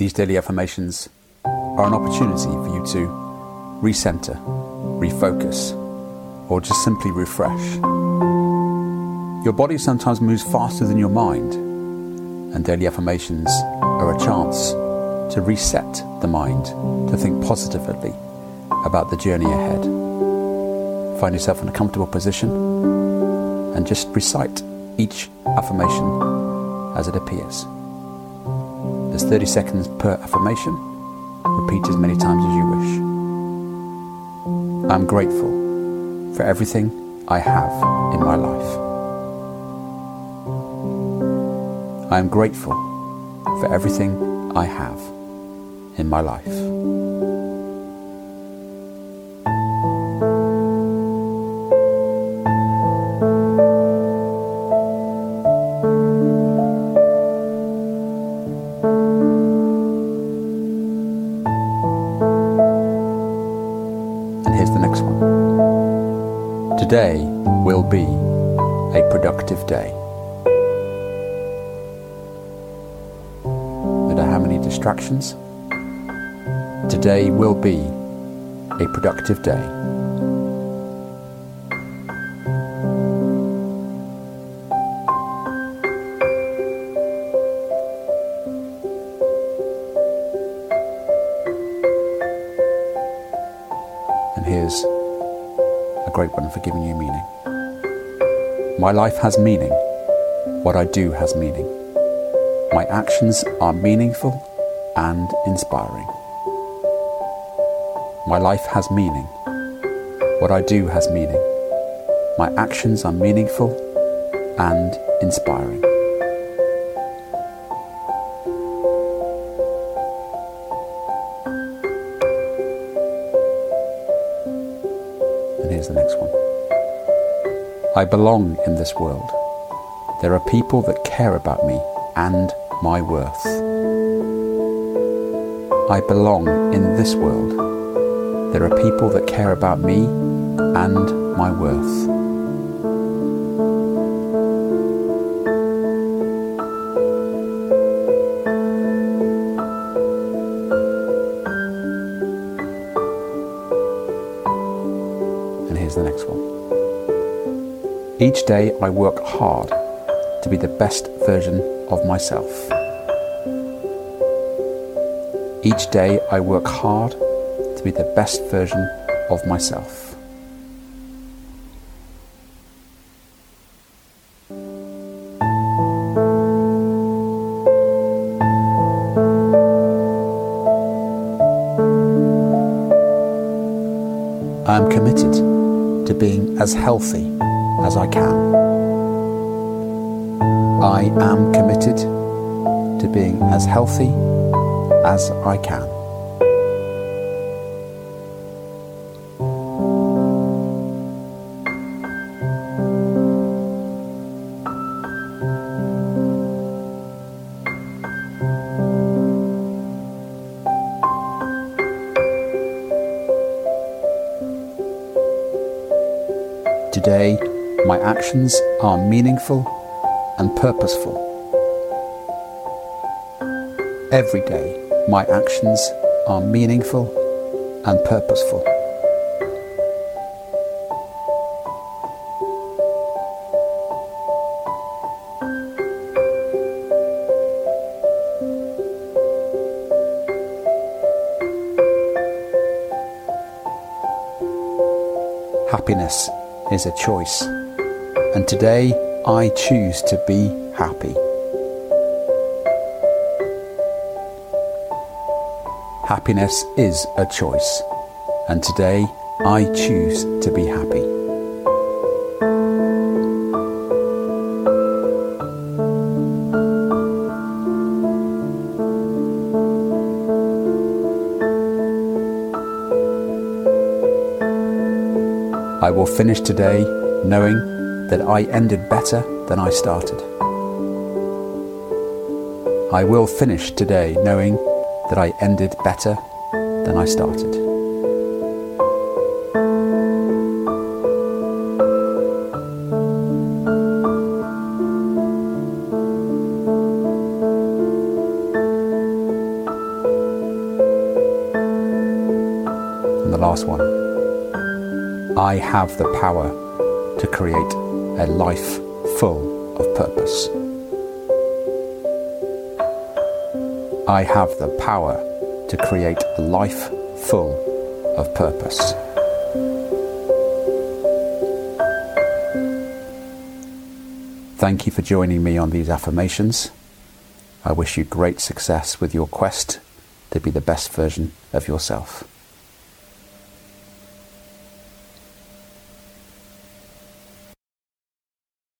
These daily affirmations are an opportunity for you to recenter, refocus, or just simply refresh. Your body sometimes moves faster than your mind, and daily affirmations are a chance to reset the mind to think positively about the journey ahead. Find yourself in a comfortable position and just recite each affirmation as it appears. There's 30 seconds per affirmation. Repeat as many times as you wish. I'm grateful for everything I have in my life. I am grateful for everything I have in my life. Today will be a productive day. No matter how many distractions, today will be a productive day. And here's a great one for giving you meaning. My life has meaning. What I do has meaning. My actions are meaningful and inspiring. My life has meaning. What I do has meaning. My actions are meaningful and inspiring. Next one. I belong in this world. There are people that care about me and my worth. I belong in this world. There are people that care about me and my worth. Each day I work hard to be the best version of myself. Each day I work hard to be the best version of myself. I am committed to being as healthy as I can. I am committed to being as healthy as I can. Today, my actions are meaningful and purposeful. Every day, my actions are meaningful and purposeful. Happiness is a choice. And today I choose to be happy. Happiness is a choice. And today I choose to be happy. I will finish today knowing that I ended better than I started. I will finish today knowing that I ended better than I started. And the last one I have the power to create a life full of purpose. I have the power to create a life full of purpose. Thank you for joining me on these affirmations. I wish you great success with your quest to be the best version of yourself.